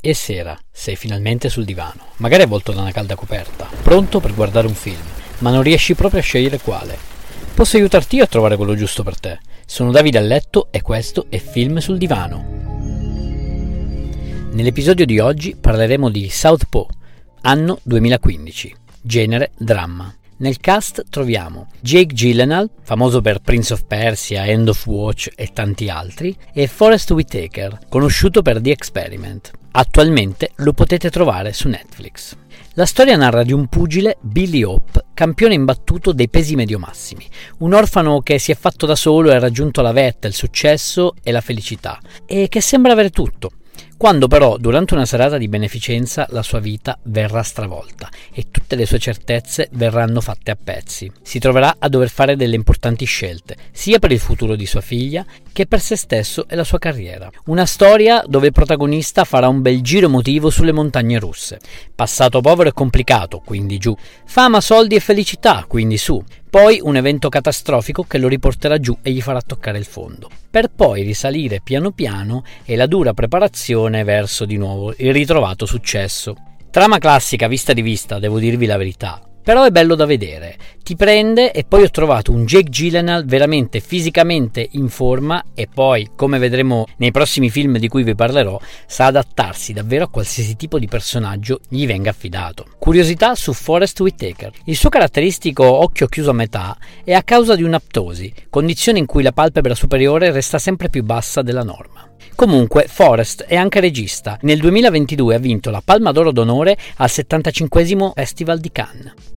E sera, sei finalmente sul divano, magari avvolto da una calda coperta, pronto per guardare un film, ma non riesci proprio a scegliere quale. Posso aiutarti io a trovare quello giusto per te. Sono Davide a letto e questo è Film sul divano. Nell'episodio di oggi parleremo di Southpaw, anno 2015, genere dramma. Nel cast troviamo Jake Gyllenhaal, famoso per Prince of Persia, End of Watch e tanti altri, e Forrest Whitaker, conosciuto per The Experiment. Attualmente lo potete trovare su Netflix. La storia narra di un pugile, Billy Hope, campione imbattuto dei pesi medio-massimi, un orfano che si è fatto da solo e ha raggiunto la vetta, il successo e la felicità, e che sembra avere tutto, quando però durante una serata di beneficenza la sua vita verrà stravolta e tutte le sue certezze verranno fatte a pezzi. Si troverà a dover fare delle importanti scelte, sia per il futuro di sua figlia che per se stesso e la sua carriera. Una storia dove il protagonista farà un bel giro emotivo sulle montagne russe. Passato povero e complicato, quindi giù. Fama, soldi e felicità, quindi su. Poi un evento catastrofico che lo riporterà giù e gli farà toccare il fondo, per poi risalire piano piano e la dura preparazione verso di nuovo il ritrovato successo. Trama classica vista di vista, devo dirvi la verità, però è bello da vedere, ti prende e poi ho trovato un Jake Gyllenhaal veramente fisicamente in forma e poi, come vedremo nei prossimi film di cui vi parlerò, sa adattarsi davvero a qualsiasi tipo di personaggio gli venga affidato. Curiosità su Forrest Whitaker. Il suo caratteristico occhio chiuso a metà è a causa di un'aptosi, condizione in cui la palpebra superiore resta sempre più bassa della norma. Comunque, Forrest è anche regista. Nel 2022 ha vinto la Palma d'Oro d'onore al 75 Festival di Cannes.